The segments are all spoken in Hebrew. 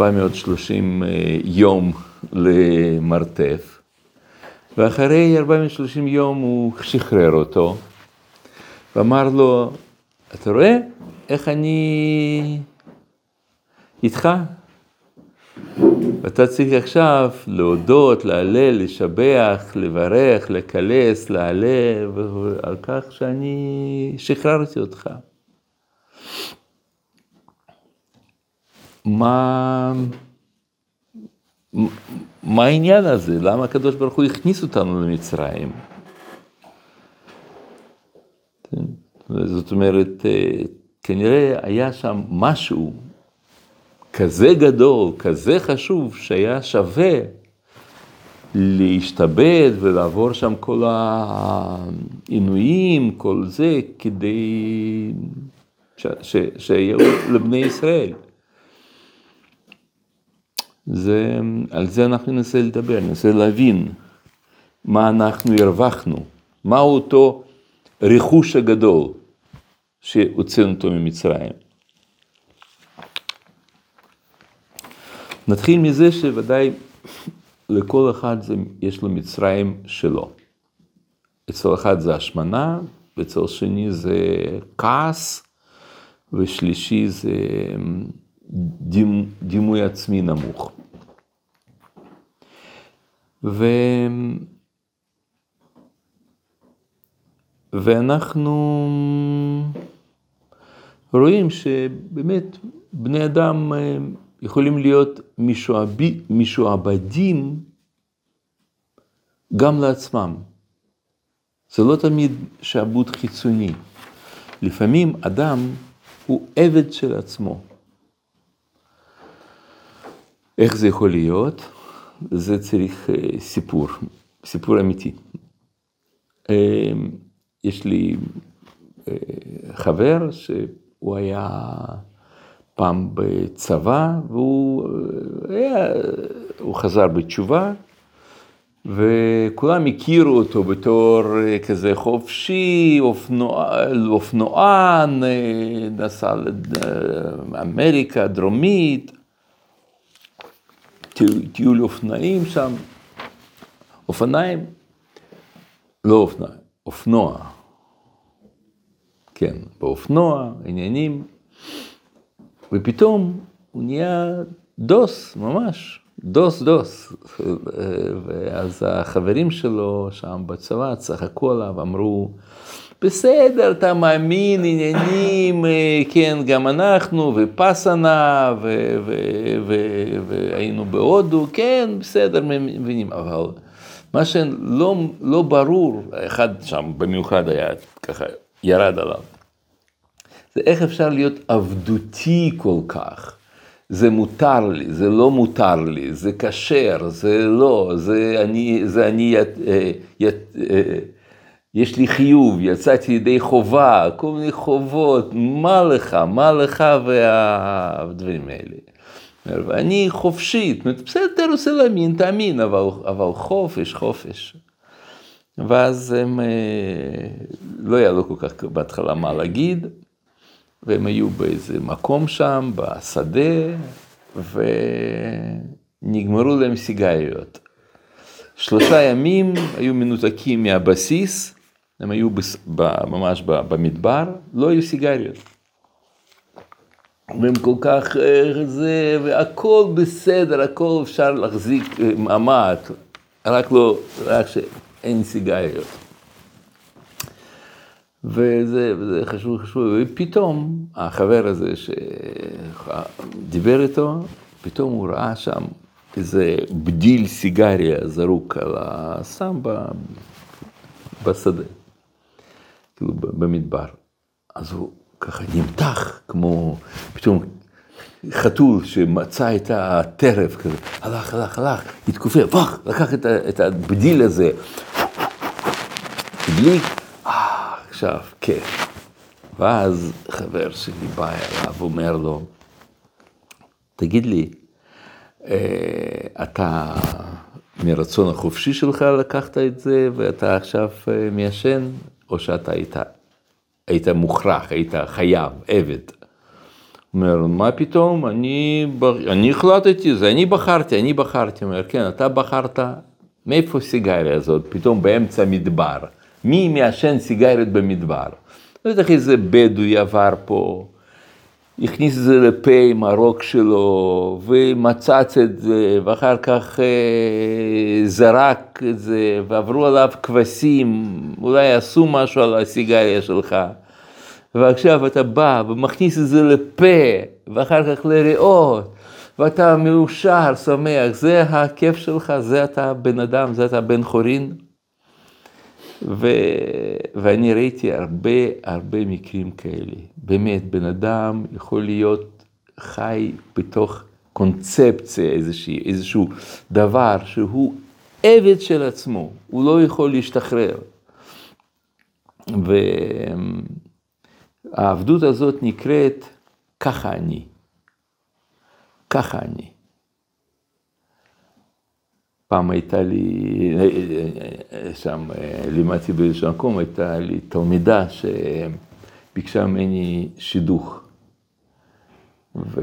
430 יום למרתף, ואחרי 430 יום הוא שחרר אותו, ואמר לו, אתה רואה איך אני איתך? ואתה צריך עכשיו להודות, להלל, לשבח, לברך, לקלס, להלל, על כך שאני שחררתי אותך. מה, העניין הזה? למה הקדוש ברוך הוא הכניס אותנו למצרים? זאת אומרת, כנראה היה שם משהו כזה גדול, כזה חשוב, שהיה שווה להשתבד ולעבור שם כל העינויים, כל זה, כדי שיהיו לבני ישראל. זה, על זה אנחנו ננסה לדבר, ננסה להבין מה אנחנו הרווחנו, מהו אותו רכוש הגדול שהוצאנו אותו ממצרים. נתחיל מזה שוודאי לכל אחד זה, יש לו מצרים שלו. אצל אחד זה השמנה, ואצל שני זה כעס, ושלישי זה דימ, דימוי עצמי נמוך. ו... ואנחנו רואים שבאמת בני אדם יכולים להיות משועבי, משועבדים גם לעצמם. זה לא תמיד שעבוד חיצוני. לפעמים אדם הוא עבד של עצמו. איך זה יכול להיות? זה צריך סיפור, סיפור אמיתי. יש לי חבר שהוא היה פעם בצבא, והוא היה, הוא חזר בתשובה, וכולם הכירו אותו בתור כזה חופשי, אופנוע, אופנוען, נסע לאמריקה הדרומית, טיול אופנעים שם, אופניים, לא אופניים, אופנוע, כן, באופנוע, עניינים. ופתאום הוא נהיה דוס, ממש, דוס דוס. ואז החברים שלו שם בצבא צחקו עליו, אמרו, בסדר, אתה מאמין, עניינים, כן, גם אנחנו, ופסנה, והיינו בהודו, כן, בסדר, מבינים, אבל מה שלא לא ברור, אחד שם במיוחד היה ככה, ירד עליו. זה איך אפשר להיות עבדותי כל כך. זה מותר לי, זה לא מותר לי, זה כשר, זה לא, זה אני, זה אני, אה, אה, יש לי חיוב, יצאתי ידי חובה, כל מיני חובות, מה לך, מה לך והדברים האלה. ואני חופשית, בסדר, אתה רוצה להאמין, תאמין, אבל, אבל חופש, חופש. ואז הם, אה, לא היה לו כל כך בהתחלה מה להגיד. והם היו באיזה מקום שם, בשדה, ונגמרו להם סיגריות. שלושה ימים היו מנותקים מהבסיס, הם היו ממש במדבר, לא היו סיגריות. והם כל כך, זה, והכל בסדר, הכל אפשר להחזיק מעמד, רק לא, רק שאין סיגריות. וזה, וזה חשוב, חשוב, ופתאום החבר הזה שדיבר איתו, פתאום הוא ראה שם איזה בדיל סיגריה זרוק על הסם בשדה, כאילו במדבר. אז הוא ככה נמתח, כמו פתאום חתול שמצא את הטרף כזה, הלך, הלך, הלך, התכופף, לקח את הבדיל הזה, הדליק, עכשיו, כן. ואז חבר שלי בא אליו ואומר לו, תגיד לי, אה, אתה מרצון החופשי שלך לקחת את זה ואתה עכשיו אה, מיישן, או שאתה היית, היית מוכרח, היית חייב, עבד? אומר, מה פתאום, אני, אני החלטתי, זה אני בחרתי, אני בחרתי. אומר, כן, אתה בחרת, מאיפה הסיגריה הזאת, פתאום באמצע המדבר? מי מעשן סיגריות במדבר? בטח איזה בדואי עבר פה, הכניס את זה לפה עם הרוק שלו, ומצץ את זה, ואחר כך אה, זרק את זה, ועברו עליו כבשים, אולי עשו משהו על הסיגריה שלך. ועכשיו אתה בא ומכניס את זה לפה, ואחר כך לריאות, ואתה מאושר, שמח, זה הכיף שלך, זה אתה בן אדם, זה אתה בן חורין. ו... ואני ראיתי הרבה הרבה מקרים כאלה. באמת, בן אדם יכול להיות חי בתוך קונספציה, איזושהי, איזשהו דבר שהוא עבד של עצמו, הוא לא יכול להשתחרר. והעבדות הזאת נקראת ככה אני. ככה אני. פעם הייתה לי, שם לימדתי באיזשהו מקום, הייתה לי תלמידה שביקשה ממני שידוך. ו...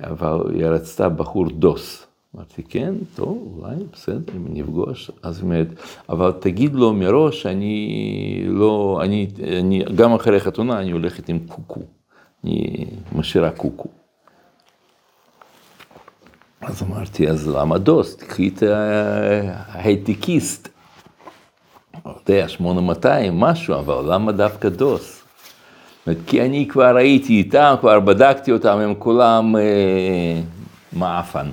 אבל היא רצתה בחור דוס. אמרתי, כן, טוב, אולי, בסדר, אם נפגוש. אז היא אומרת, אבל תגיד לו מראש, אני לא, אני, אני, גם אחרי חתונה אני הולכת עם קוקו. אני משאירה קוקו. אז אמרתי, אז למה דוס? תקחי את ההייטקיסט. לא יודע, 8200, משהו, אבל למה דווקא דוס? כי אני כבר הייתי איתם, כבר בדקתי אותם, הם כולם אה, מעפן.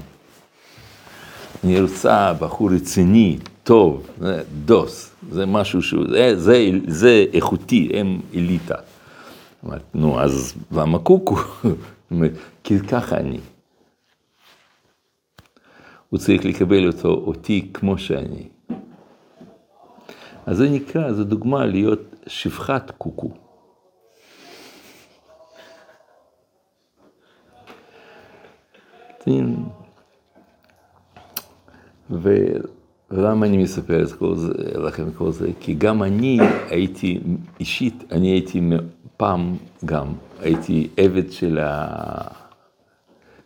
אני רוצה בחור רציני, טוב, דוס, זה משהו שהוא, זה, זה, זה איכותי, הם אליטה. אמרתי, נו, אז למה קוקו? כי ככה אני. הוא צריך לקבל אותו, אותי כמו שאני. אז זה נקרא, זו דוגמה להיות שפחת קוקו. ולמה אני מספר את כל זה, לכם כל זה? כי גם אני הייתי, אישית, אני הייתי פעם גם, הייתי עבד של, ה...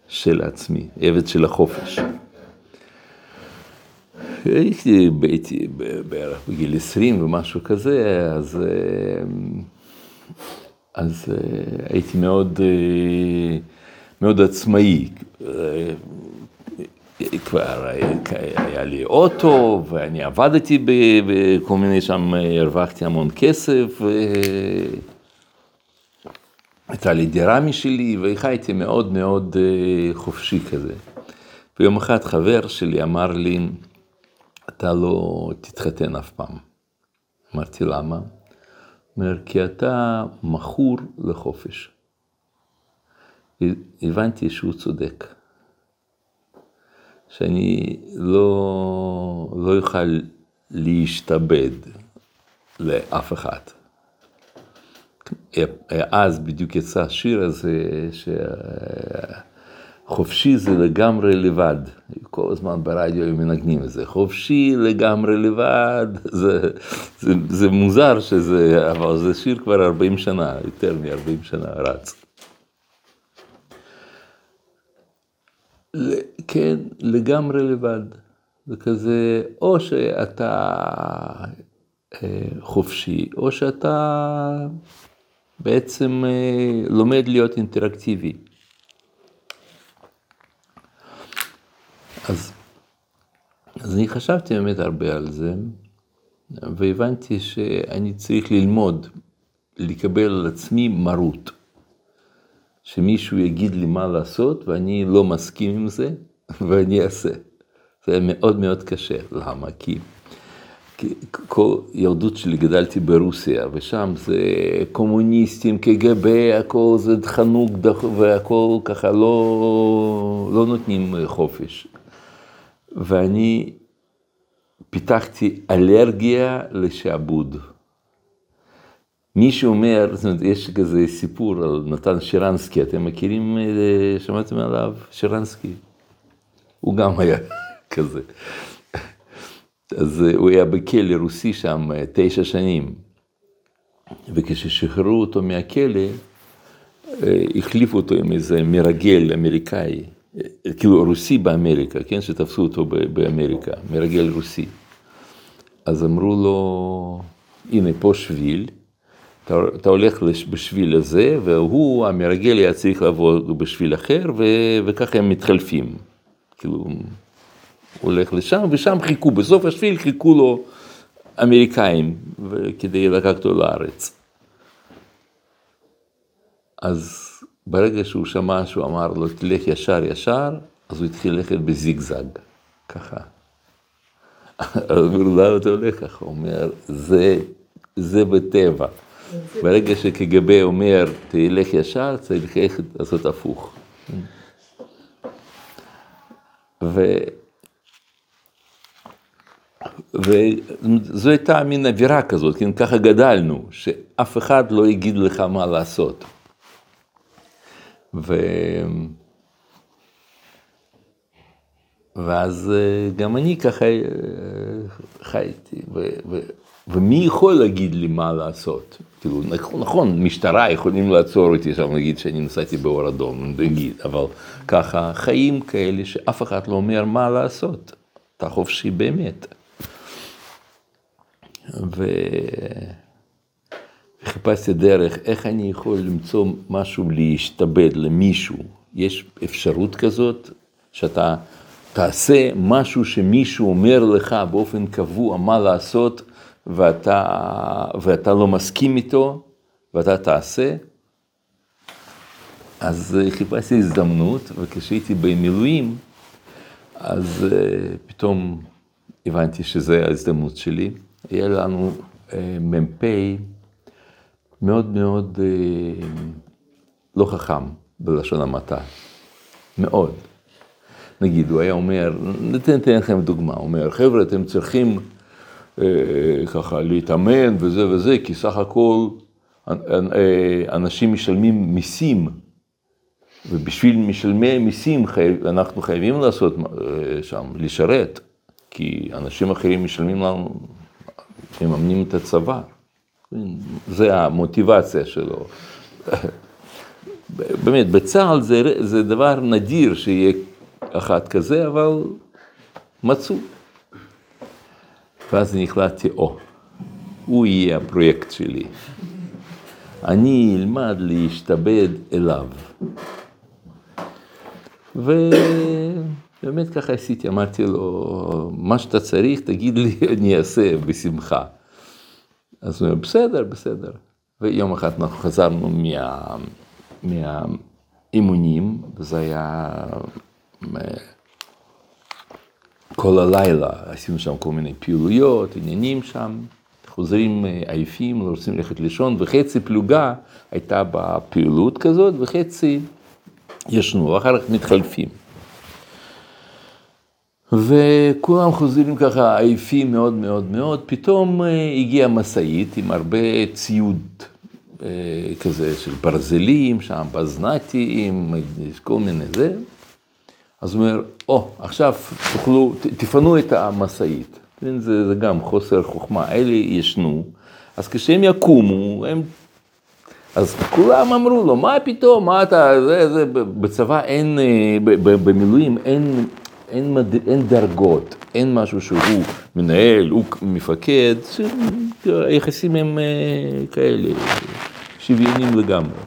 של עצמי, עבד של החופש. הייתי, הייתי בערך בגיל 20 ומשהו כזה, אז, אז הייתי מאוד, מאוד עצמאי. כבר היה לי אוטו, ואני עבדתי בכל מיני שם, הרווחתי המון כסף, הייתה לי דירה משלי, וחייתי מאוד מאוד חופשי כזה. ויום אחד חבר שלי אמר לי, אתה לא תתחתן אף פעם. אמרתי, למה? אומר, כי אתה מכור לחופש. הבנתי שהוא צודק. שאני לא, לא אוכל להשתבד לאף אחד. אז בדיוק יצא השיר הזה, ש... חופשי זה לגמרי לבד, כל הזמן ברדיו הם מנגנים את זה, חופשי לגמרי לבד, זה, זה, זה מוזר שזה, אבל זה שיר כבר 40 שנה, יותר מ-40 שנה רץ. כן, לגמרי לבד, זה כזה, או שאתה אה, חופשי, או שאתה בעצם אה, לומד להיות אינטראקטיבי. אז, אז אני חשבתי באמת הרבה על זה, והבנתי שאני צריך ללמוד, לקבל על עצמי מרות. שמישהו יגיד לי מה לעשות ואני לא מסכים עם זה, ואני אעשה. זה מאוד מאוד קשה. למה? כי, כי כל ילדות שלי גדלתי ברוסיה, ושם זה קומוניסטים, קג"ב, הכל זה חנוק והכל ככה לא, לא נותנים חופש. ואני פיתחתי אלרגיה לשעבוד. מי שאומר, זאת אומרת, יש כזה סיפור על נתן שרנסקי, אתם מכירים, אה, שמעתם עליו? שרנסקי. הוא גם היה כזה. אז הוא היה בכלא רוסי שם אה, תשע שנים, וכששחררו אותו מהכלא, החליפו אותו עם איזה מרגל אמריקאי, כאילו רוסי באמריקה, כן, שתפסו אותו באמריקה, מרגל רוסי. אז אמרו לו, הנה פה שביל, אתה, אתה הולך בשביל הזה, והוא, המרגל היה צריך לעבוד בשביל אחר, ו, וככה הם מתחלפים. כאילו, הוא הולך לשם, ושם חיכו, בסוף השביל חיכו לו אמריקאים, כדי לקחת אותו לארץ. אז ברגע שהוא שמע שהוא אמר לו, תלך ישר ישר, אז הוא התחיל ללכת בזיגזג, ככה. אז אמרו לו, למה אתה הולך ככה? הוא אומר, זה, זה בטבע. ברגע שקג"ב אומר, תלך ישר, צריך ללכת לעשות הפוך. ו... וזו הייתה מין אווירה כזאת, כן, ככה גדלנו, שאף אחד לא יגיד לך מה לעשות. ו... ואז אה, גם אני ככה אה, חייתי, ו... ו... ומי יכול להגיד לי מה לעשות? כאילו, נכון, נכון, משטרה יכולים לעצור אותי שם, נגיד שאני נסעתי באור אדום, נגיד, אבל ככה, חיים כאלה שאף אחד לא אומר מה לעשות, אתה חופשי באמת. וחיפשתי דרך, איך אני יכול למצוא משהו להשתבד למישהו. יש אפשרות כזאת, שאתה תעשה משהו שמישהו אומר לך באופן קבוע מה לעשות, ואתה, ואתה לא מסכים איתו, ואתה תעשה. אז חיפשתי הזדמנות, וכשהייתי במילואים, אז פתאום הבנתי שזו ההזדמנות שלי. היה לנו אה, מ"פ מאוד מאוד אה, לא חכם בלשון המעטה, מאוד. נגיד, הוא היה אומר, ניתן, לכם דוגמה, הוא אומר, חבר'ה, אתם צריכים אה, ככה להתאמן וזה וזה, כי סך הכל אה, אנשים משלמים מיסים, ובשביל משלמי מיסים חייב, אנחנו חייבים לעשות שם, לשרת, כי אנשים אחרים משלמים לנו מממנים את הצבא. זה המוטיבציה שלו. באמת, בצה"ל זה, זה דבר נדיר שיהיה אחת כזה, אבל מצאו. ואז אני החלטתי, או, הוא יהיה הפרויקט שלי. אני אלמד להשתבד אליו. ו... באמת ככה עשיתי, אמרתי לו, מה שאתה צריך, תגיד לי, אני אעשה בשמחה. אז הוא אומר, בסדר, בסדר. ויום אחד אנחנו חזרנו מה, מהאימונים, וזה היה כל הלילה, עשינו שם כל מיני פעילויות, עניינים שם, חוזרים עייפים, לא רוצים ללכת לישון, וחצי פלוגה הייתה בפעילות כזאת, וחצי ישנו, ואחר כך מתחלפים. וכולם חוזרים ככה עייפים מאוד מאוד מאוד, פתאום אה, הגיעה משאית עם הרבה ציוד אה, כזה של ברזלים, שם בזנתים, כל מיני זה. אז הוא אומר, או, oh, עכשיו תוכלו, תפנו את המשאית. זה, זה גם חוסר חוכמה, אלה ישנו, אז כשהם יקומו, הם... אז כולם אמרו לו, מה פתאום, מה אתה, זה, זה, בצבא אין, אה, במילואים אין אין, מד... אין דרגות, אין משהו שהוא מנהל, הוא מפקד, היחסים הם אה, כאלה, שוויוניים לגמרי.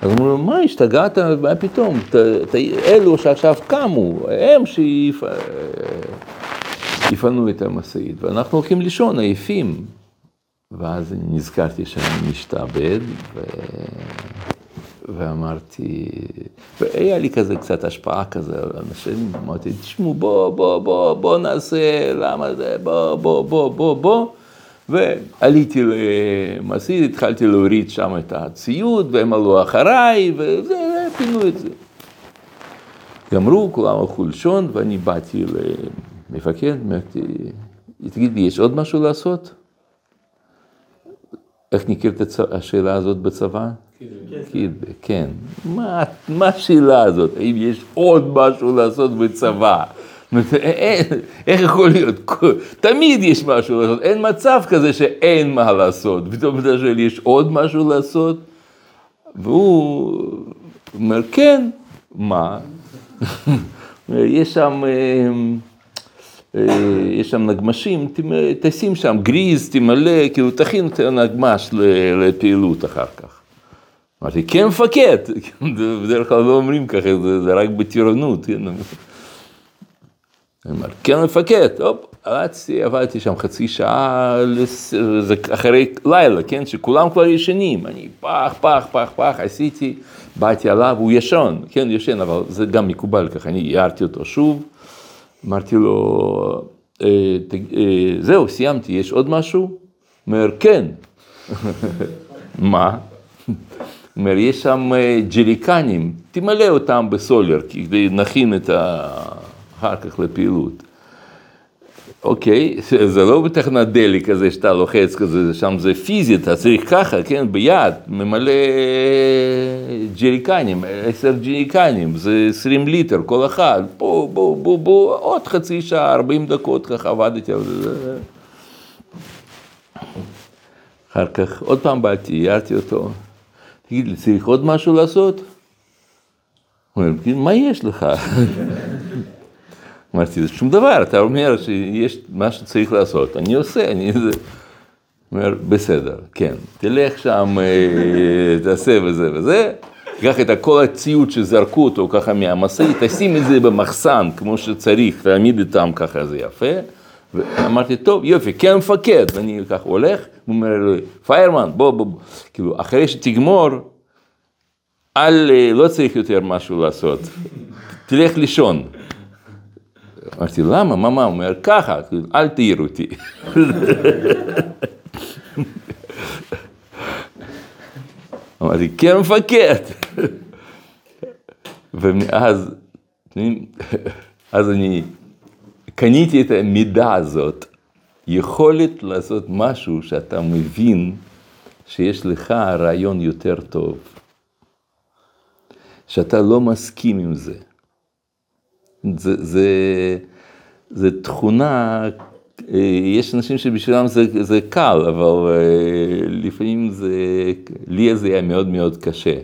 אז אמרו לו, מה השתגעת, מה פתאום, ת, ת, אלו שעכשיו קמו, הם שיפנו את המשאית, ואנחנו הולכים לישון עייפים. ואז נזכרתי שאני משתעבד, ו... ואמרתי, והיה לי כזה קצת השפעה כזה על אנשים, אמרתי, תשמעו, בוא, בוא, בוא, בוא נעשה, למה זה, בוא, בוא, בוא, בוא, בוא. ועליתי למסיד, התחלתי להוריד שם את הציוד, והם עלו אחריי, וזה, פינו את זה. גמרו, כולם הלכו לישון, ואני באתי למפקד, אמרתי, תגיד לי, יש עוד משהו לעשות? איך נקראת השאלה הזאת בצבא? קידבה, כן. מה השאלה הזאת? האם יש עוד משהו לעשות בצבא? איך יכול להיות? תמיד יש משהו לעשות, אין מצב כזה שאין מה לעשות. פתאום אתה שואל, יש עוד משהו לעשות? והוא אומר, כן, מה? יש שם, אה, אה, יש שם נגמשים, תשים שם גריז, תמלא, כאילו תכין את הנגמש לפעילות אחר כך. אמרתי, כן מפקד, בדרך כלל לא אומרים ככה, זה רק בטירונות. כן? אני אומר, כן מפקד, טוב, רצתי, עבדתי שם חצי שעה, זה אחרי לילה, כן, שכולם כבר ישנים, אני פח, פח, פח, פח, עשיתי, באתי עליו, הוא ישן, כן, ישן, אבל זה גם מקובל ככה, אני הערתי אותו שוב, אמרתי לו, אה, אה, זהו, סיימתי, יש עוד משהו? אומר, כן. מה? אומר, יש שם אה, ג'ריקנים, תמלא אותם בסולר, כדי נכין את ה... אחר כך לפעילות. אוקיי, זה לא בתחנת דלק כזה שאתה לוחץ כזה, שם זה פיזי, אתה צריך ככה, כן, ביד, ממלא ג'ריקנים, עשר ג'ריקנים, זה עשרים ליטר כל אחד, בוא, בוא, בוא, בוא, עוד חצי שעה, ארבעים דקות ככה עבדתי על זה. אחר כך עוד פעם באתי, הערתי אותו, תגיד לי, צריך עוד משהו לעשות? הוא אומר, מה יש לך? אמרתי, שום דבר, אתה אומר שיש מה שצריך לעשות, אני עושה, אני... אומר, בסדר, כן, תלך שם, אה, תעשה וזה וזה, קח את כל הציוד שזרקו אותו ככה מהמשאית, תשים את זה במחסן כמו שצריך, תעמיד איתם ככה, זה יפה. ואמרתי, טוב, יופי, כן מפקד, ואני ככה הולך, הוא אומר לי, פיירמן, בוא, בוא, כאילו, אחרי שתגמור, אל, אה, לא צריך יותר משהו לעשות, תלך לישון. אמרתי, למה? מה, מה? הוא אומר, ככה, אל תעיר אותי. אמרתי, כן מפקד. ומאז, אז אני קניתי את המידה הזאת, יכולת לעשות משהו שאתה מבין שיש לך רעיון יותר טוב, שאתה לא מסכים עם זה. זה, זה, זה תכונה, אה, יש אנשים שבשבילם זה, זה קל, אבל אה, לפעמים זה, לי זה היה מאוד מאוד קשה.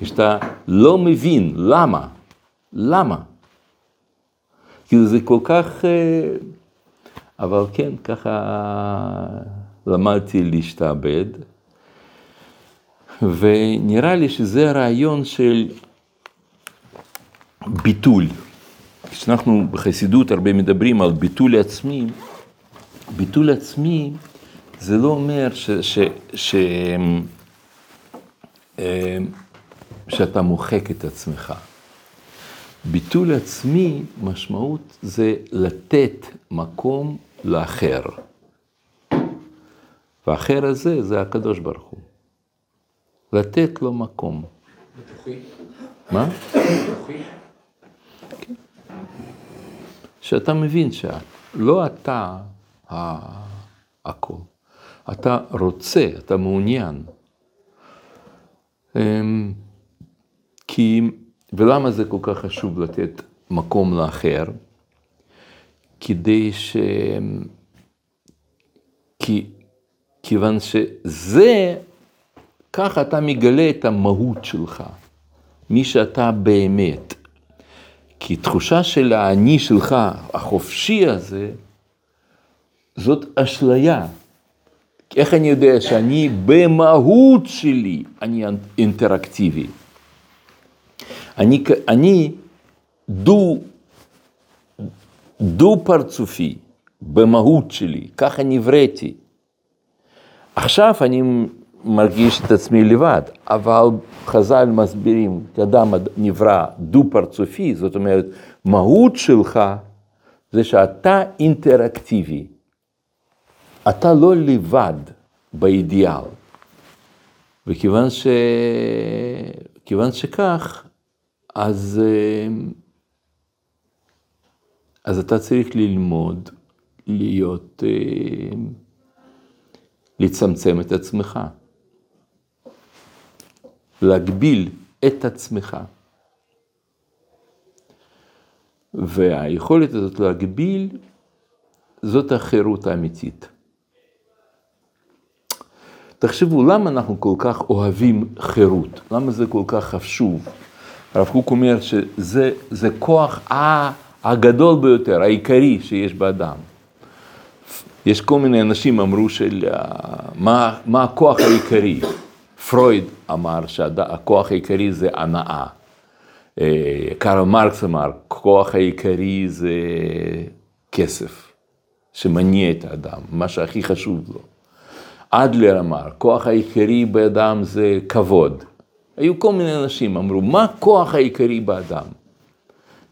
כשאתה לא מבין למה, למה. כאילו זה כל כך, אה, אבל כן, ככה למדתי להשתעבד, ונראה לי שזה רעיון של ביטול. כשאנחנו בחסידות הרבה מדברים על ביטול עצמי, ביטול עצמי זה לא אומר ש, ש, ש, אה, שאתה מוחק את עצמך. ביטול עצמי, משמעות זה לתת מקום לאחר. והאחר הזה זה הקדוש ברוך הוא. לתת לו מקום. בתוכי. מה? בתוכי. שאתה מבין שלא אתה הכל, אתה רוצה, אתה מעוניין. אמ, כי, ולמה זה כל כך חשוב לתת מקום לאחר? כדי ש... כי, כיוון שזה, ככה אתה מגלה את המהות שלך, מי שאתה באמת. כי תחושה של האני שלך, החופשי הזה, זאת אשליה. איך אני יודע שאני במהות שלי, אני אינטראקטיבי. אני, אני דו, דו פרצופי במהות שלי, ככה נבראתי. עכשיו אני מרגיש את עצמי לבד, אבל חז"ל מסבירים, כאדם נברא דו-פרצופי, זאת אומרת, מהות שלך זה שאתה אינטראקטיבי. אתה לא לבד באידיאל. וכיוון ש... כיוון שכך, אז, אז אתה צריך ללמוד להיות, לצמצם את עצמך. להגביל את עצמך. והיכולת הזאת להגביל, זאת החירות האמיתית. תחשבו, למה אנחנו כל כך אוהבים חירות? למה זה כל כך חשוב? הרב קוק אומר שזה כוח הגדול ביותר, העיקרי שיש באדם. יש כל מיני אנשים אמרו של מה, מה הכוח העיקרי. פרויד אמר שהכוח העיקרי זה הנאה. אה, קרל מרקס אמר, כוח העיקרי זה כסף, שמניע את האדם, מה שהכי חשוב לו. אדלר אמר, כוח העיקרי באדם זה כבוד. היו כל מיני אנשים, אמרו, מה הכוח העיקרי באדם?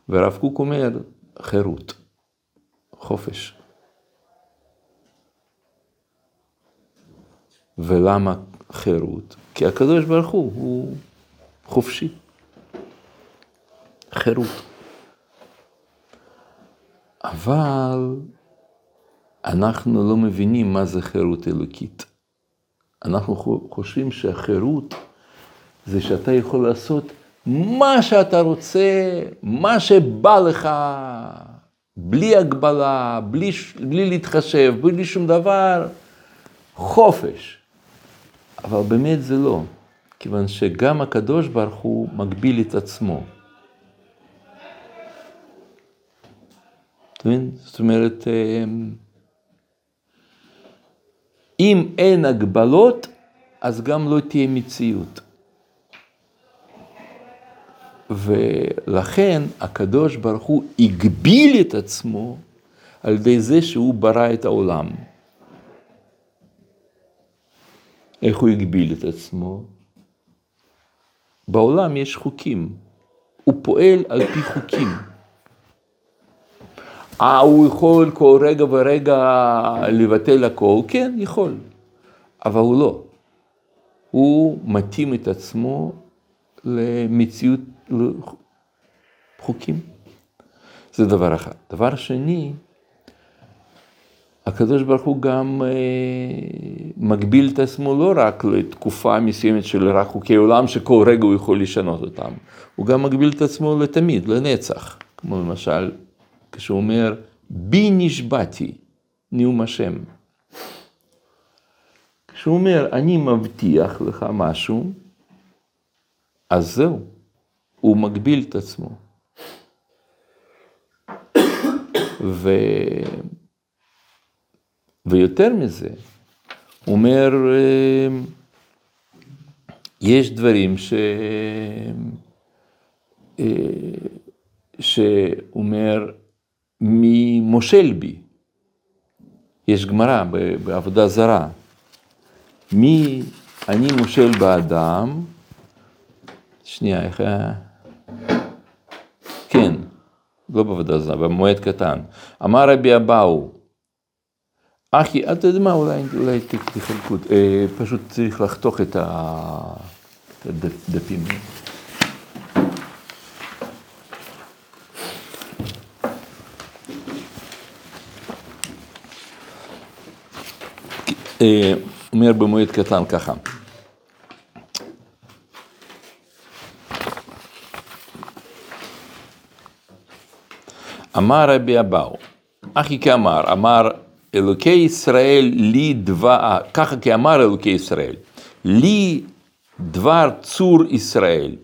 והרב קוק אומר, חירות, חופש. ולמה חירות? כי הקדוש ברוך הוא הוא חופשי. חירות. אבל אנחנו לא מבינים מה זה חירות אלוקית. אנחנו חושבים שהחירות זה שאתה יכול לעשות מה שאתה רוצה, מה שבא לך, בלי הגבלה, בלי, בלי להתחשב, בלי שום דבר, חופש. אבל באמת זה לא, כיוון שגם הקדוש ברוך הוא מגביל את עצמו. זאת אומרת, אמ, אם אין הגבלות, אז גם לא תהיה מציאות. ולכן הקדוש ברוך הוא הגביל את עצמו על ידי זה שהוא ברא את העולם. איך הוא הגביל את עצמו? בעולם יש חוקים, הוא פועל על פי חוקים. אה, הוא יכול כל רגע ורגע לבטל הכל? כן, יכול, אבל הוא לא. הוא מתאים את עצמו למציאות, לחוקים. זה דבר אחד. דבר שני, הקדוש ברוך הוא גם אה, מגביל את עצמו לא רק לתקופה מסוימת של רק חוקי עולם שכל רגע הוא יכול לשנות אותם, הוא גם מגביל את עצמו לתמיד, לנצח, כמו למשל כשהוא אומר בי נשבעתי, נאום השם. כשהוא אומר אני מבטיח לך משהו, אז זהו, הוא מגביל את עצמו. ו... ויותר מזה, הוא אומר, אה, יש דברים ש... אה, שהוא אומר, מי מושל בי. יש גמרא בעבודה זרה. מי אני מושל באדם, שנייה, איך היה? לא בעבודה זרה, במועד קטן. אמר רבי אבאו, אחי, אתה יודע מה, אולי, אולי תחלקו, אה, פשוט צריך לחתוך את הדפים. אה, אומר במועד קטן ככה. אמר רבי אבאו, אחי כאמר, אמר אלוקי ישראל לי דבר, ככה כאמר אלוקי ישראל, לי דבר צור ישראל.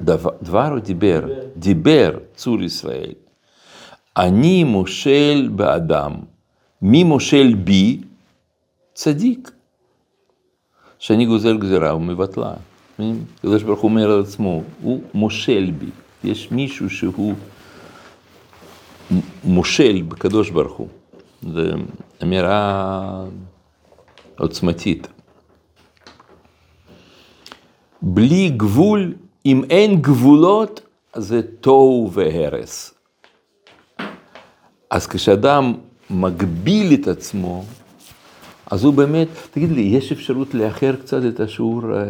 דבר, דבר הוא דיבר, דיבר צור ישראל. אני מושל באדם, מי מושל בי? צדיק. שאני גוזר גזירה ומבטלה. הקדוש ברוך הוא אומר על עצמו, הוא מושל בי. יש מישהו שהוא מושל בקדוש ברוך הוא. זו אמירה עוצמתית. בלי גבול, אם אין גבולות, זה תוהו והרס. אז כשאדם מגביל את עצמו, אז הוא באמת, תגיד לי, יש אפשרות לאחר קצת את השיעור, אה,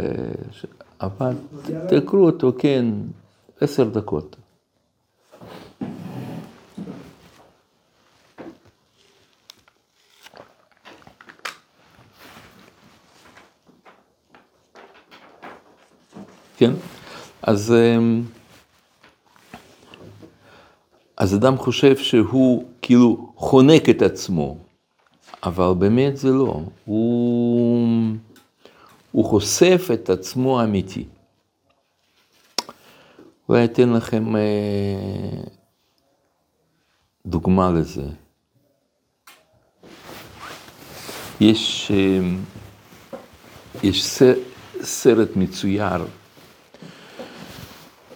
אבל תקראו אותו, כן, עשר דקות. כן? אז, אמ, אז אדם חושב שהוא כאילו חונק את עצמו, אבל באמת זה לא. הוא, הוא חושף את עצמו האמיתי. אולי אתן לכם אה, דוגמה לזה. יש, אה, יש סרט מצויר,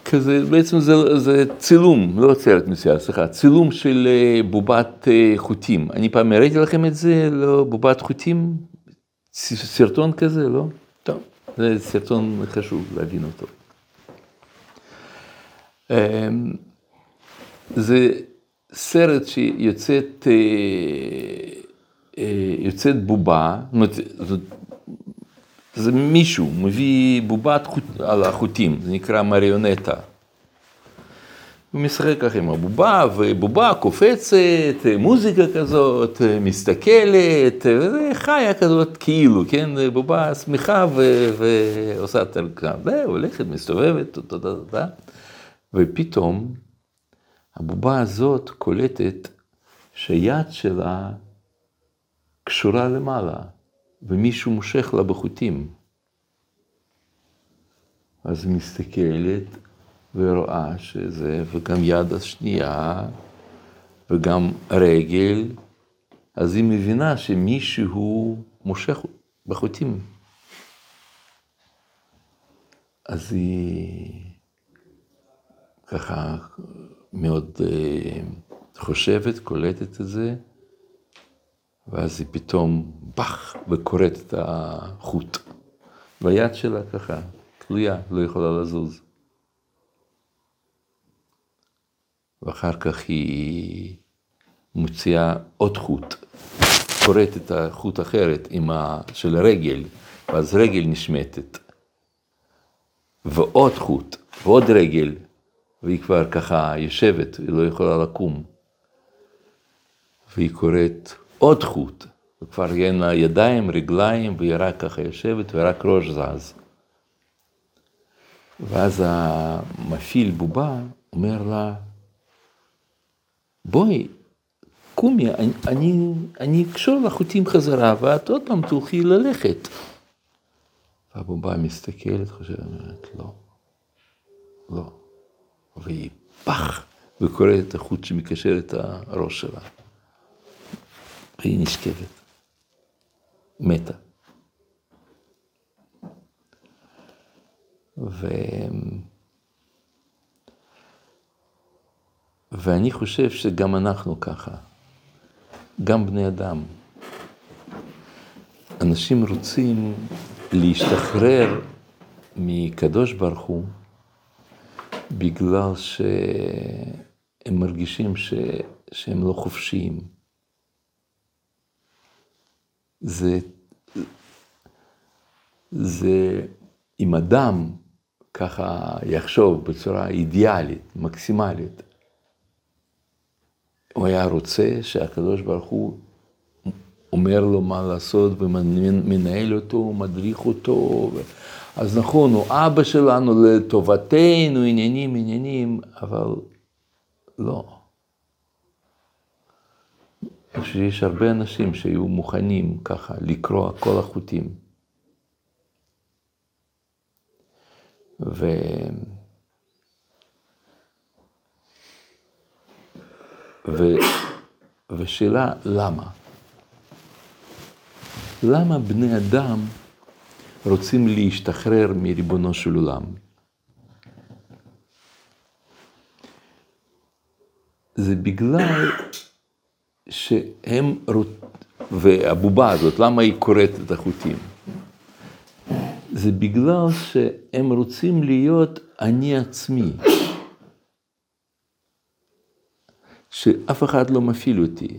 כזה, בעצם זה, זה צילום, לא סרט מצויר, סליחה, צילום של אה, בובת חוטים. אני פעם הראיתי לכם את זה, לא, בובת חוטים, סרטון כזה, לא? טוב, זה סרטון חשוב להבין אותו. אמ, זה סרט שיוצאת אה, אה, יוצאת בובה, זה מישהו מביא חוט, על החוטים, זה נקרא מריונטה. הוא משחק ככה עם הבובה, ובובה קופצת, מוזיקה כזאת, מסתכלת, חיה כזאת כאילו, כן, בובה שמחה ועושה את זה, הולכת, מסתובבת, תודה, ופתאום הבובה הזאת קולטת שהיד שלה קשורה למעלה, ומישהו מושך לה בחוטים. אז מסתכלת ורואה שזה, וגם יד השנייה, וגם רגל, אז היא מבינה שמישהו מושך בחוטים. אז היא ככה מאוד אה, חושבת, קולטת את זה, ואז היא פתאום באח וקוראת את החוט. והיד שלה ככה, תלויה, לא יכולה לזוז. ואחר כך היא מוציאה עוד חוט, קוראת את החוט אחרת עם ה... של הרגל, ואז רגל נשמטת. ועוד חוט, ועוד רגל, והיא כבר ככה יושבת, היא לא יכולה לקום. והיא קוראת עוד חוט, וכבר אין לה ידיים, רגליים, והיא רק ככה יושבת ורק ראש זז. ואז המפעיל בובה אומר לה, בואי, קומי, אני, אני, אני אקשור לחוטים חזרה, ואת עוד פעם תוכלי ללכת. והבובה מסתכלת, חושבת, לא, לא. והיא פח, וקוראת את החוט שמקשר את הראש שלה. והיא נשכבת, מתה. ו... ואני חושב שגם אנחנו ככה, גם בני אדם. אנשים רוצים להשתחרר מקדוש ברוך הוא בגלל שהם מרגישים ש... שהם לא חופשיים. זה, זה אם אדם ככה יחשוב בצורה אידיאלית, מקסימלית, הוא היה רוצה שהקדוש ברוך הוא אומר לו מה לעשות ומנהל אותו, מדריך אותו. אז נכון, הוא אבא שלנו לטובתנו, עניינים, עניינים, אבל לא. שיש הרבה אנשים שהיו מוכנים ככה לקרוע כל החוטים. ו... ו... ושאלה למה? למה בני אדם רוצים להשתחרר מריבונו של עולם. זה בגלל שהם, והבובה הזאת, למה היא קוראת את החוטים? זה בגלל שהם רוצים להיות אני עצמי. שאף אחד לא מפעיל אותי.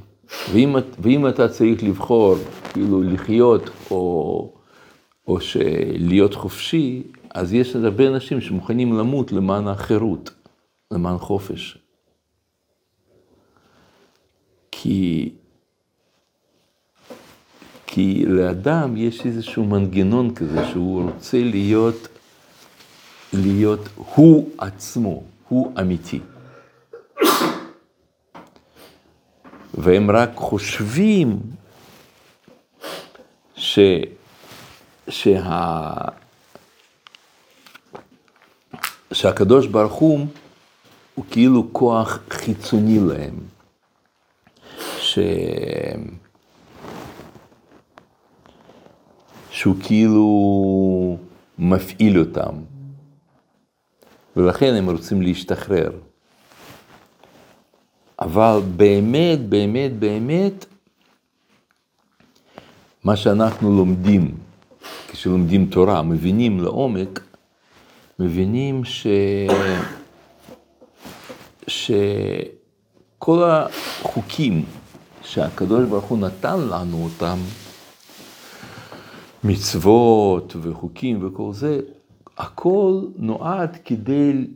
ואם, ואם אתה צריך לבחור, כאילו לחיות או או שלהיות חופשי, אז יש הרבה אנשים שמוכנים למות למען החירות, למען חופש. כי, כי לאדם יש איזשהו מנגנון כזה שהוא רוצה להיות, להיות הוא עצמו, הוא אמיתי. והם רק חושבים ש, שה, שהקדוש ברוך הוא הוא כאילו כוח חיצוני להם. ש... שהוא כאילו מפעיל אותם, ולכן הם רוצים להשתחרר. אבל באמת, באמת, באמת, מה שאנחנו לומדים, כשלומדים תורה, מבינים לעומק, מבינים ש... שכל החוקים שהקדוש ברוך הוא נתן לנו אותם, מצוות וחוקים וכל זה, הכל נועד כדי,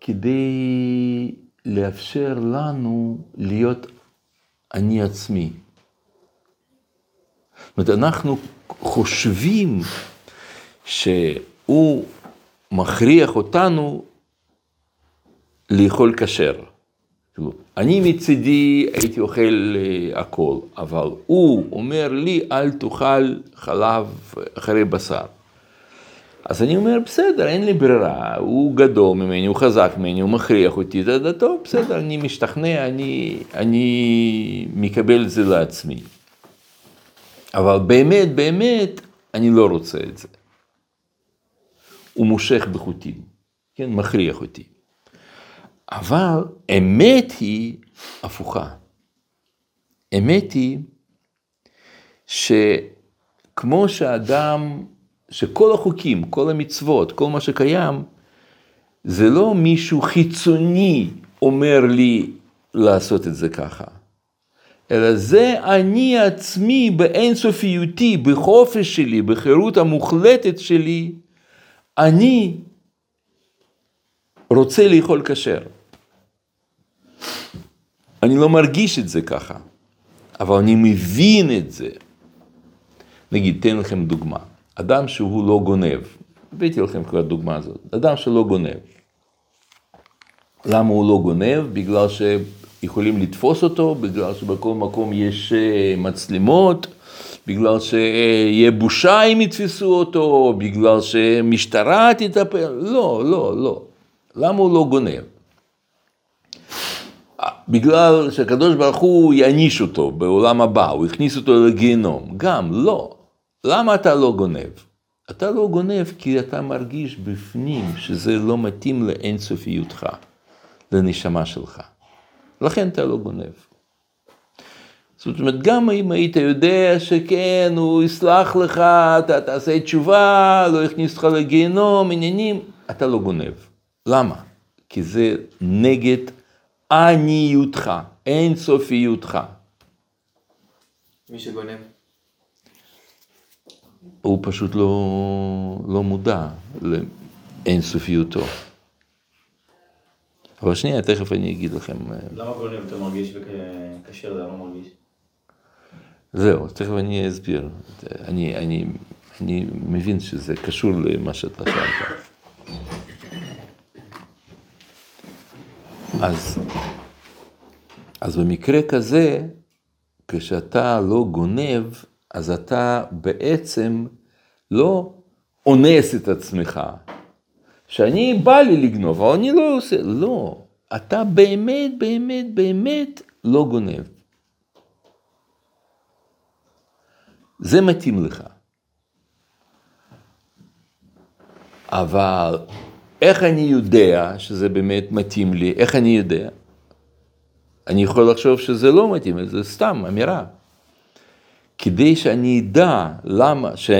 כדי לאפשר לנו להיות אני עצמי. זאת אומרת, אנחנו חושבים שהוא מכריח אותנו לאכול כשר. אני מצידי הייתי אוכל אה, הכל, אבל הוא אומר לי אל תאכל חלב אחרי בשר. אז אני אומר, בסדר, אין לי ברירה, הוא גדול ממני, הוא חזק ממני, הוא מכריח אותי, זה, טוב, בסדר, אני משתכנע, אני, אני מקבל את זה לעצמי. אבל באמת, באמת, אני לא רוצה את זה. הוא מושך בחוטים, כן, מכריח אותי. אבל אמת היא הפוכה. אמת היא שכמו שאדם, שכל החוקים, כל המצוות, כל מה שקיים, זה לא מישהו חיצוני אומר לי לעשות את זה ככה, אלא זה אני עצמי באינסופיותי, בחופש שלי, בחירות המוחלטת שלי, אני רוצה לאכול כשר. אני לא מרגיש את זה ככה, אבל אני מבין את זה. נגיד, תן לכם דוגמה. אדם שהוא לא גונב, הבאתי לכם כבר דוגמה הזאת, אדם שלא גונב. למה הוא לא גונב? בגלל שיכולים לתפוס אותו, בגלל שבכל מקום יש אה, מצלמות, בגלל שיהיה בושה אם יתפסו אותו, בגלל שמשטרה תטפל, לא, לא, לא. למה הוא לא גונב? בגלל שהקדוש ברוך הוא יעניש אותו בעולם הבא, הוא הכניס אותו לגיהנום. גם, לא. למה אתה לא גונב? אתה לא גונב כי אתה מרגיש בפנים שזה לא מתאים לאינסופיותך, לנשמה שלך. לכן אתה לא גונב. זאת אומרת, גם אם היית יודע שכן, הוא יסלח לך, אתה תעשה תשובה, לא יכניס אותך לגיהנום, עניינים, אתה לא גונב. למה? כי זה נגד עניותך, אין סופיותך. מי שגונב. הוא פשוט לא, לא מודע לאין סופיותו. אבל שנייה, תכף אני אגיד לכם. אה, למה גונב אתה מרגיש וכשר למה מרגיש? זהו, תכף אני אסביר. אני, אני, אני מבין שזה קשור למה שאתה שאלת. אז, אז במקרה כזה, כשאתה לא גונב, אז אתה בעצם לא אונס את עצמך. שאני בא לי לגנוב, אבל אני לא עושה, לא. אתה באמת, באמת, באמת לא גונב. זה מתאים לך. אבל איך אני יודע שזה באמת מתאים לי? איך אני יודע? אני יכול לחשוב שזה לא מתאים, זה סתם אמירה. כדי שאני אדע למה, ש...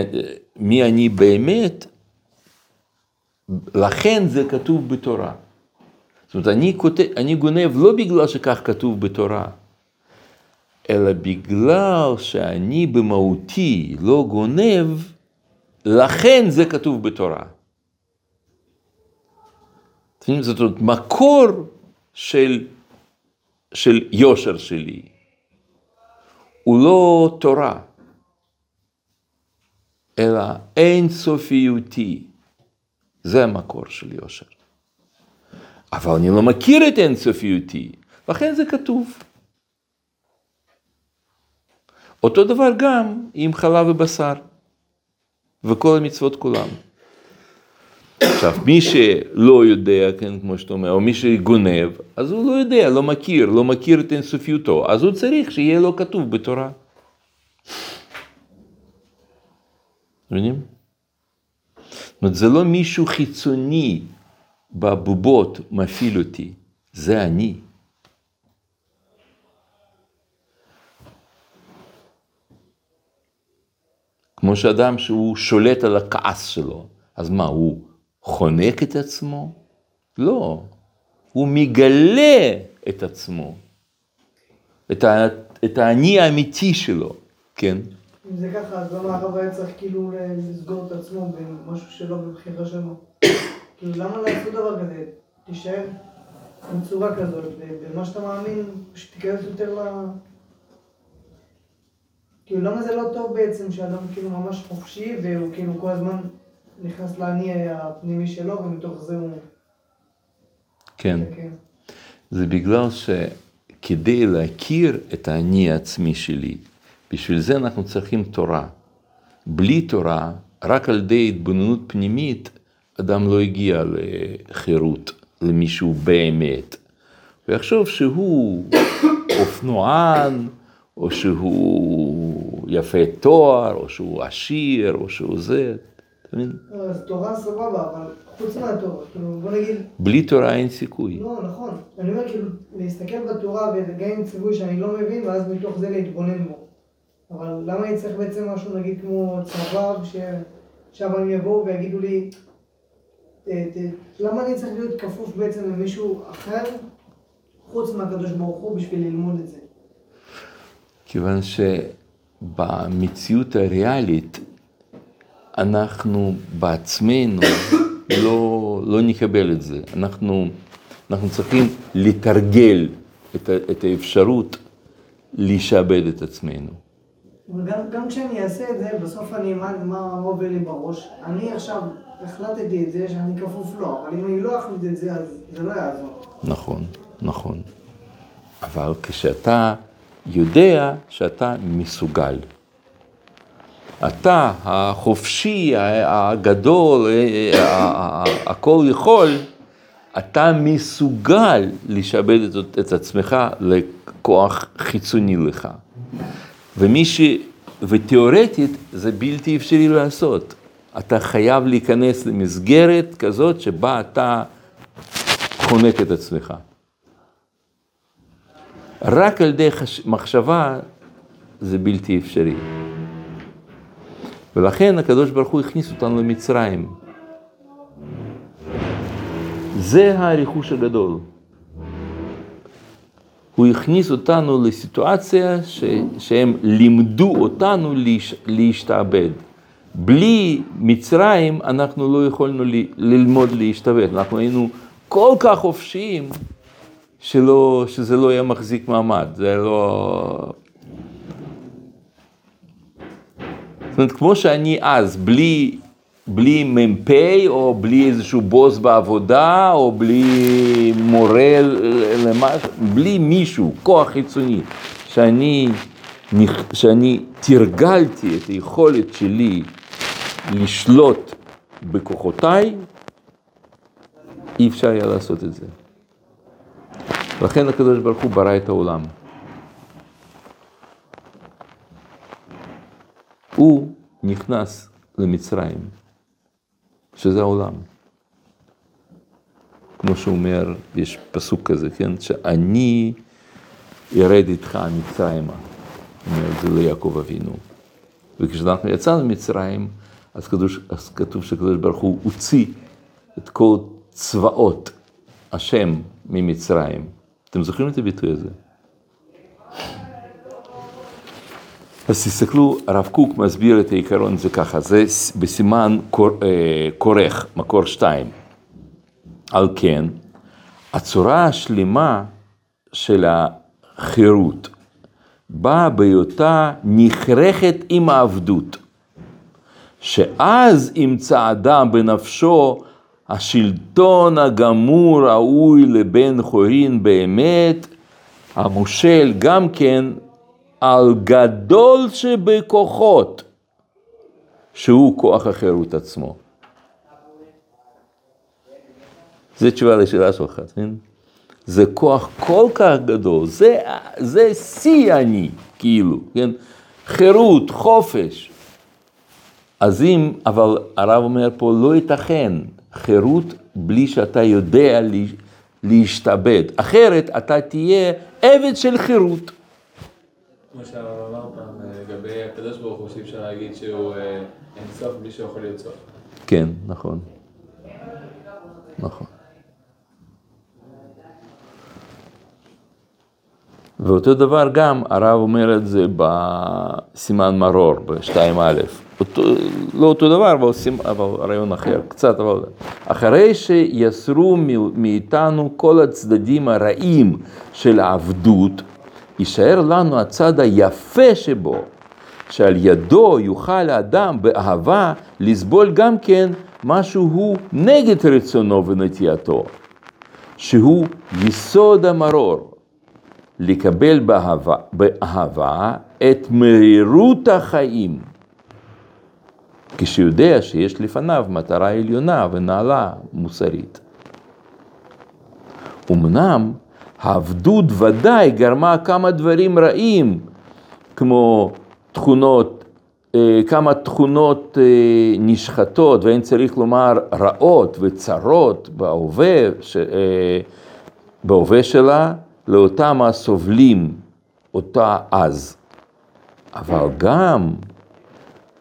מי אני באמת, לכן זה כתוב בתורה. זאת אומרת, אני, כותב, אני גונב לא בגלל שכך כתוב בתורה, אלא בגלל שאני במהותי לא גונב, לכן זה כתוב בתורה. זאת אומרת, מקור של, של יושר שלי הוא לא תורה, אלא אין סופיותי. זה המקור של יושר. אבל אני לא מכיר את אין סופיותי, לכן זה כתוב. אותו דבר גם עם חלב ובשר. וכל המצוות כולם. עכשיו, מי שלא יודע, כן, כמו שאתה אומר, או מי שגונב, אז הוא לא יודע, לא מכיר, לא מכיר את אינסופיותו, אז הוא צריך שיהיה לו כתוב בתורה. מבינים? זאת אומרת, זה לא מישהו חיצוני בבובות מפעיל אותי, זה אני. כמו שאדם שהוא שולט על הכעס שלו, אז מה, הוא חונק את עצמו? לא, הוא מגלה את עצמו, את, ה, את האני האמיתי שלו, כן? אם זה ככה, אז למה הרב היה צריך כאילו לסגור את עצמו במשהו שלא בבחירה שלו? כאילו, למה לעשות דבר כזה? תישאר בצורה כזאת, במה שאתה מאמין, שתיכנס יותר ל... כאילו, למה זה לא טוב בעצם שאדם כאילו ממש חופשי, והוא כאילו כל הזמן נכנס לאני הפנימי שלו, ומתוך זה הוא... כן. זה בגלל שכדי להכיר את האני העצמי שלי, בשביל זה אנחנו צריכים תורה. בלי תורה, רק על ידי התבוננות פנימית, אדם לא הגיע לחירות, למישהו באמת. הוא יחשוב שהוא אופנוען, או שהוא יפה תואר, או שהוא עשיר, או שהוא זה, אתה מבין? אז תורה סבבה, אבל חוץ מהתורה, כאילו, בוא נגיד... בלי תורה אין סיכוי. לא, נכון. אני אומר כאילו, להסתכל בתורה עם ציווי שאני לא מבין, ואז מתוך זה להתבונן בו. אבל למה אני צריך בעצם משהו, נגיד, כמו צבא, שעכשיו הם יבואו ויגידו לי, למה אני צריך להיות כפוף בעצם למישהו אחר, חוץ מהקדוש ברוך הוא, בשביל ללמוד את זה? כיוון שבמציאות הריאלית, אנחנו בעצמנו לא, לא נקבל את זה. אנחנו, אנחנו צריכים לתרגל את, את האפשרות לשעבד את עצמנו. וגם גם כשאני אעשה את זה, בסוף אני, מה, מה עובר לי בראש? אני עכשיו החלטתי את זה שאני כפוף לו, אבל אם אני לא אחליט את זה, אז זה לא יעזור. נכון, נכון. אבל כשאתה יודע שאתה מסוגל. אתה החופשי, הגדול, הכל יכול, אתה מסוגל לשעבד את עצמך לכוח חיצוני לך. ומי ש... ותיאורטית זה בלתי אפשרי לעשות. אתה חייב להיכנס למסגרת כזאת שבה אתה חונק את עצמך. רק על ידי מחשבה זה בלתי אפשרי. ולכן הקדוש ברוך הוא הכניס אותנו למצרים. זה הריחוש הגדול. הוא הכניס אותנו לסיטואציה ש, שהם לימדו אותנו להש, להשתעבד. בלי מצרים אנחנו לא יכולנו ל, ללמוד להשתעבד, אנחנו היינו כל כך חופשיים שלא, שזה לא היה מחזיק מעמד, זה לא... זאת אומרת, כמו שאני אז, בלי, בלי מ"פ, או בלי איזשהו בוס בעבודה, או בלי מורה למשהו, בלי מישהו, כוח חיצוני, שאני, שאני תרגלתי את היכולת שלי לשלוט בכוחותיי, אי אפשר היה לעשות את זה. לכן הקדוש ברוך הוא ברא את העולם. הוא נכנס למצרים, שזה העולם. כמו שהוא אומר, יש פסוק כזה, כן? שאני ארד איתך מצרימה. אומר זה ליעקב אבינו. וכשאנחנו יצאנו ממצרים, אז, קדוש, אז כתוב שקדוש ברוך הוא הוציא את כל צבאות השם ממצרים. אתם זוכרים את הביטוי הזה? אז תסתכלו, הרב קוק מסביר את העיקרון הזה ככה, זה בסימן אה, כורך, מקור שתיים. על כן, הצורה השלמה של החירות באה בהיותה נכרכת עם העבדות, שאז ימצא אדם בנפשו השלטון הגמור ראוי לבן חורין באמת, המושל גם כן על גדול שבכוחות, שהוא כוח החירות עצמו. זו תשובה לשאלה שלך, כן? זה כוח כל כך גדול, זה, זה שיא אני, כאילו, כן? חירות, חופש. אז אם, אבל הרב אומר פה, לא ייתכן חירות בלי שאתה יודע לה, להשתעבד. אחרת אתה תהיה עבד של חירות. כמו שהרב אמר פעם, לגבי הקדוש ברוך הוא, שאי אפשר להגיד שהוא אה, אין סוף בלי שהוא יכול להיות סוף. כן, נכון. נכון. ואותו דבר גם, הרב אומר את זה בסימן מרור, ב-2א. אותו, לא אותו דבר, אבל, סימ, אבל רעיון אחר, קצת, אבל... אחרי שיסרו מאיתנו כל הצדדים הרעים של העבדות, יישאר לנו הצד היפה שבו, שעל ידו יוכל האדם באהבה לסבול גם כן משהו נגד רצונו ונטייתו, שהוא יסוד המרור. לקבל באהבה, באהבה את מרירות החיים, כשיודע שיש לפניו מטרה עליונה ונעלה מוסרית. אמנם העבדות ודאי גרמה כמה דברים רעים, כמו תכונות, אה, כמה תכונות אה, נשחטות, ואין צריך לומר רעות וצרות בהווה, אה, בהווה שלה, לאותם הסובלים אותה אז, אבל גם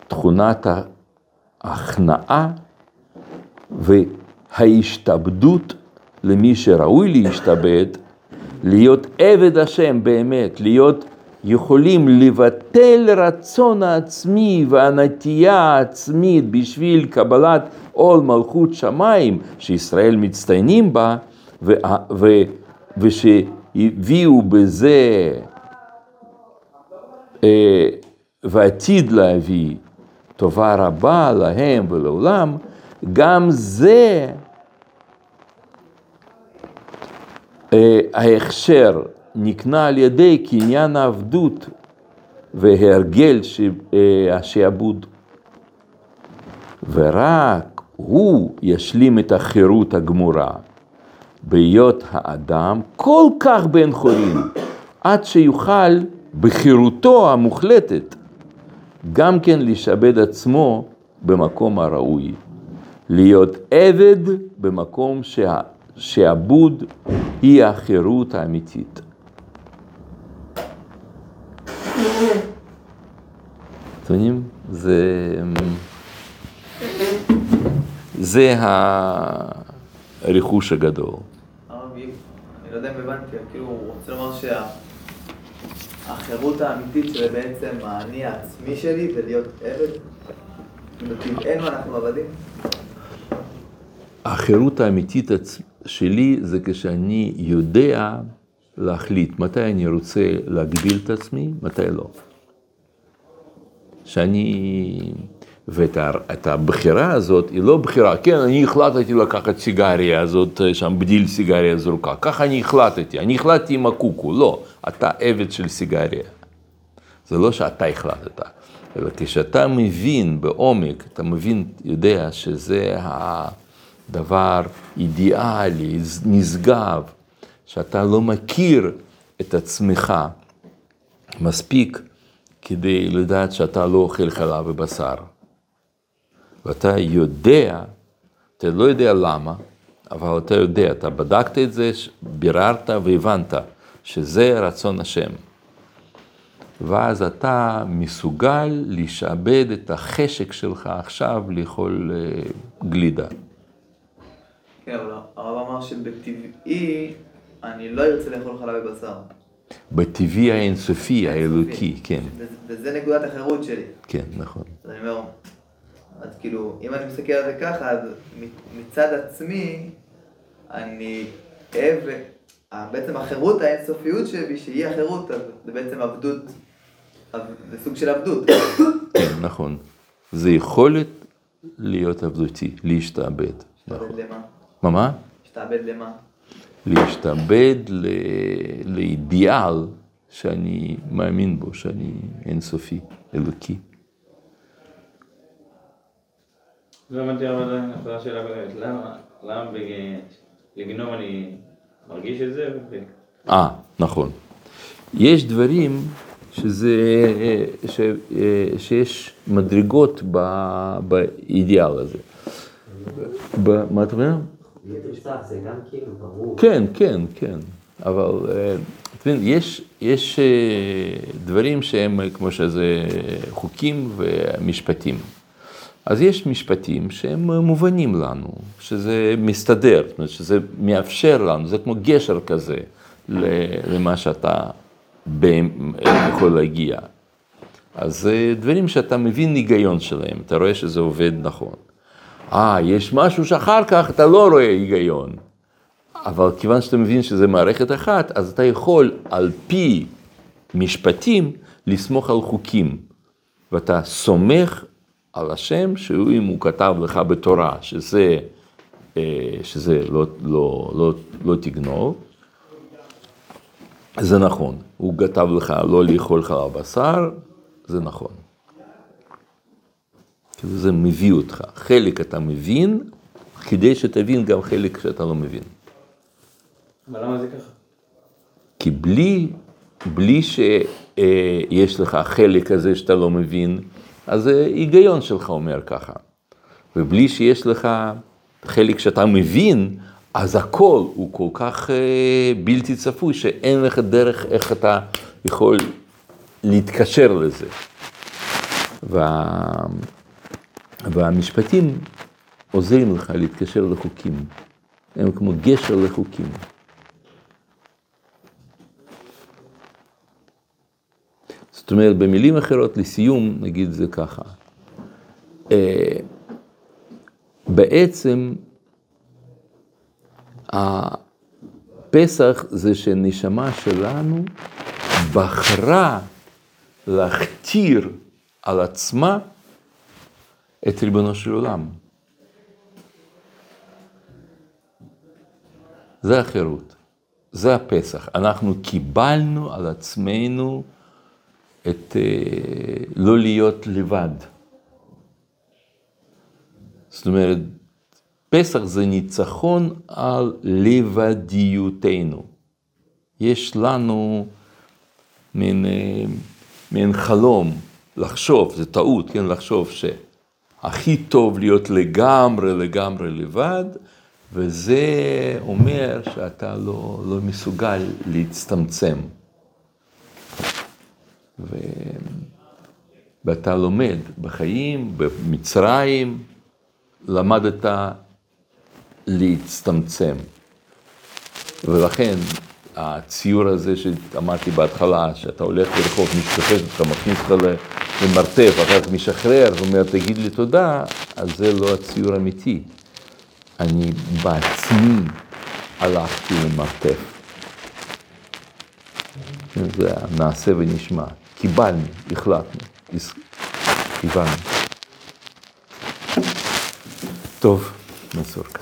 תכונת ההכנעה וההשתעבדות למי שראוי להשתעבד, להיות עבד השם באמת, להיות יכולים לבטל רצון העצמי והנטייה העצמית בשביל קבלת עול מלכות שמיים שישראל מצטיינים בה, ו- ו- וש... הביאו בזה אה, ועתיד להביא טובה רבה להם ולעולם, גם זה אה, ההכשר נקנה על ידי קניין העבדות והרגל השעבוד. ורק הוא ישלים את החירות הגמורה. בהיות האדם כל כך בן חורין, עד שיוכל בחירותו המוחלטת גם כן לשעבד עצמו במקום הראוי, להיות עבד במקום. שעבוד היא החירות האמיתית. יודעים? זה... זה הריחוש הגדול. לא יודע אם הבנתי, כאילו, הוא רוצה לומר שהחירות האמיתית שזה בעצם האני העצמי שלי זה להיות עבד? כאילו, טבענו אנחנו עבדים? החירות האמיתית שלי זה כשאני יודע להחליט מתי אני רוצה להגביל את עצמי, מתי לא. שאני... ואת הבחירה הזאת היא לא בחירה, כן, אני החלטתי לקחת סיגריה הזאת, שם בדיל סיגריה זרוקה, ככה אני החלטתי, אני החלטתי עם הקוקו, לא, אתה עבד של סיגריה. זה לא שאתה החלטת, אלא כשאתה מבין בעומק, אתה מבין, יודע שזה הדבר אידיאלי, נשגב, שאתה לא מכיר את עצמך מספיק כדי לדעת שאתה לא אוכל חלב ובשר. ואתה יודע, אתה לא יודע למה, אבל אתה יודע, אתה בדקת את זה, ביררת והבנת שזה רצון השם. ואז אתה מסוגל לשעבד את החשק שלך עכשיו לאכול אה, גלידה. כן, אבל הרב אמר שבטבעי אני לא ארצה לאכול חלב ובשר. בטבעי האינסופי, האלוקי, כן. וזה נקודת החירות שלי. כן, נכון. אז אני אומר, אז כאילו, אם אני מסתכל על זה ככה, אז מצד עצמי, אני אוהב, בעצם החירות, האינסופיות שבי, שהיא החירות, אז זה בעצם עבדות, זה סוג של עבדות. נכון. זה יכולת להיות עבדותי, להשתעבד. להשתעבד למה? מה מה? להשתעבד למה? להשתעבד ל... לאידיאל שאני מאמין בו, שאני אינסופי, אלוקי. לא הבנתי אבל אחרי השאלה הקודמת, למה, למה לגנוב אני מרגיש את זה? אה, נכון. יש דברים שזה, ש, שיש מדרגות ב, באידיאל הזה. ב, מה אתה אומר? תוצאה, זה גם כאילו ברור. כן, כן, כן. אבל אה, אתה מבין, יש, יש אה, דברים שהם אה, כמו שזה חוקים ומשפטים. אז יש משפטים שהם אה, מובנים לנו, שזה מסתדר, שזה מאפשר לנו, זה כמו גשר כזה למה שאתה באמת יכול להגיע. אז זה דברים שאתה מבין היגיון שלהם, אתה רואה שזה עובד נכון. אה, יש משהו שאחר כך אתה לא רואה היגיון. אבל כיוון שאתה מבין שזה מערכת אחת, אז אתה יכול על פי משפטים לסמוך על חוקים. ואתה סומך על השם, שהוא אם הוא כתב לך בתורה, שזה, אה, שזה לא, לא, לא, לא תגנוב, זה נכון. הוא כתב לך לא לאכול חלב בשר, זה נכון. כאילו זה מביא אותך. חלק אתה מבין, כדי שתבין גם חלק שאתה לא מבין. אבל למה זה ככה? כי בלי, בלי שיש לך חלק כזה שאתה לא מבין, אז זה היגיון שלך אומר ככה. ובלי שיש לך חלק שאתה מבין, אז הכל הוא כל כך אה, בלתי צפוי, שאין לך דרך איך אתה יכול להתקשר לזה. וה... והמשפטים עוזרים לך להתקשר לחוקים. הם כמו גשר לחוקים. זאת אומרת, במילים אחרות, לסיום, נגיד זה ככה. אה, בעצם, הפסח זה שנשמה שלנו בחרה להכתיר על עצמה את ריבונו של עולם. זה החירות, זה הפסח. אנחנו קיבלנו על עצמנו את אה, לא להיות לבד. זאת אומרת, פסח זה ניצחון על לבדיותנו. יש לנו מין, אה, מין חלום לחשוב, זה טעות, כן, לחשוב שהכי טוב להיות לגמרי לגמרי לבד, וזה אומר שאתה לא, לא מסוגל להצטמצם. ו... ואתה לומד בחיים, במצרים, למדת להצטמצם. ולכן הציור הזה שאמרתי בהתחלה, שאתה הולך ברחוב, מישהו תופס אותך, מכניס אותך למרתף, אחר כך משחרר, ואומר, תגיד לי תודה, אז זה לא הציור האמיתי. אני בעצמי הלכתי למרתף. זה נעשה ונשמע. кибальный, и ихлатный, из Ивана. Тов, Мацурка.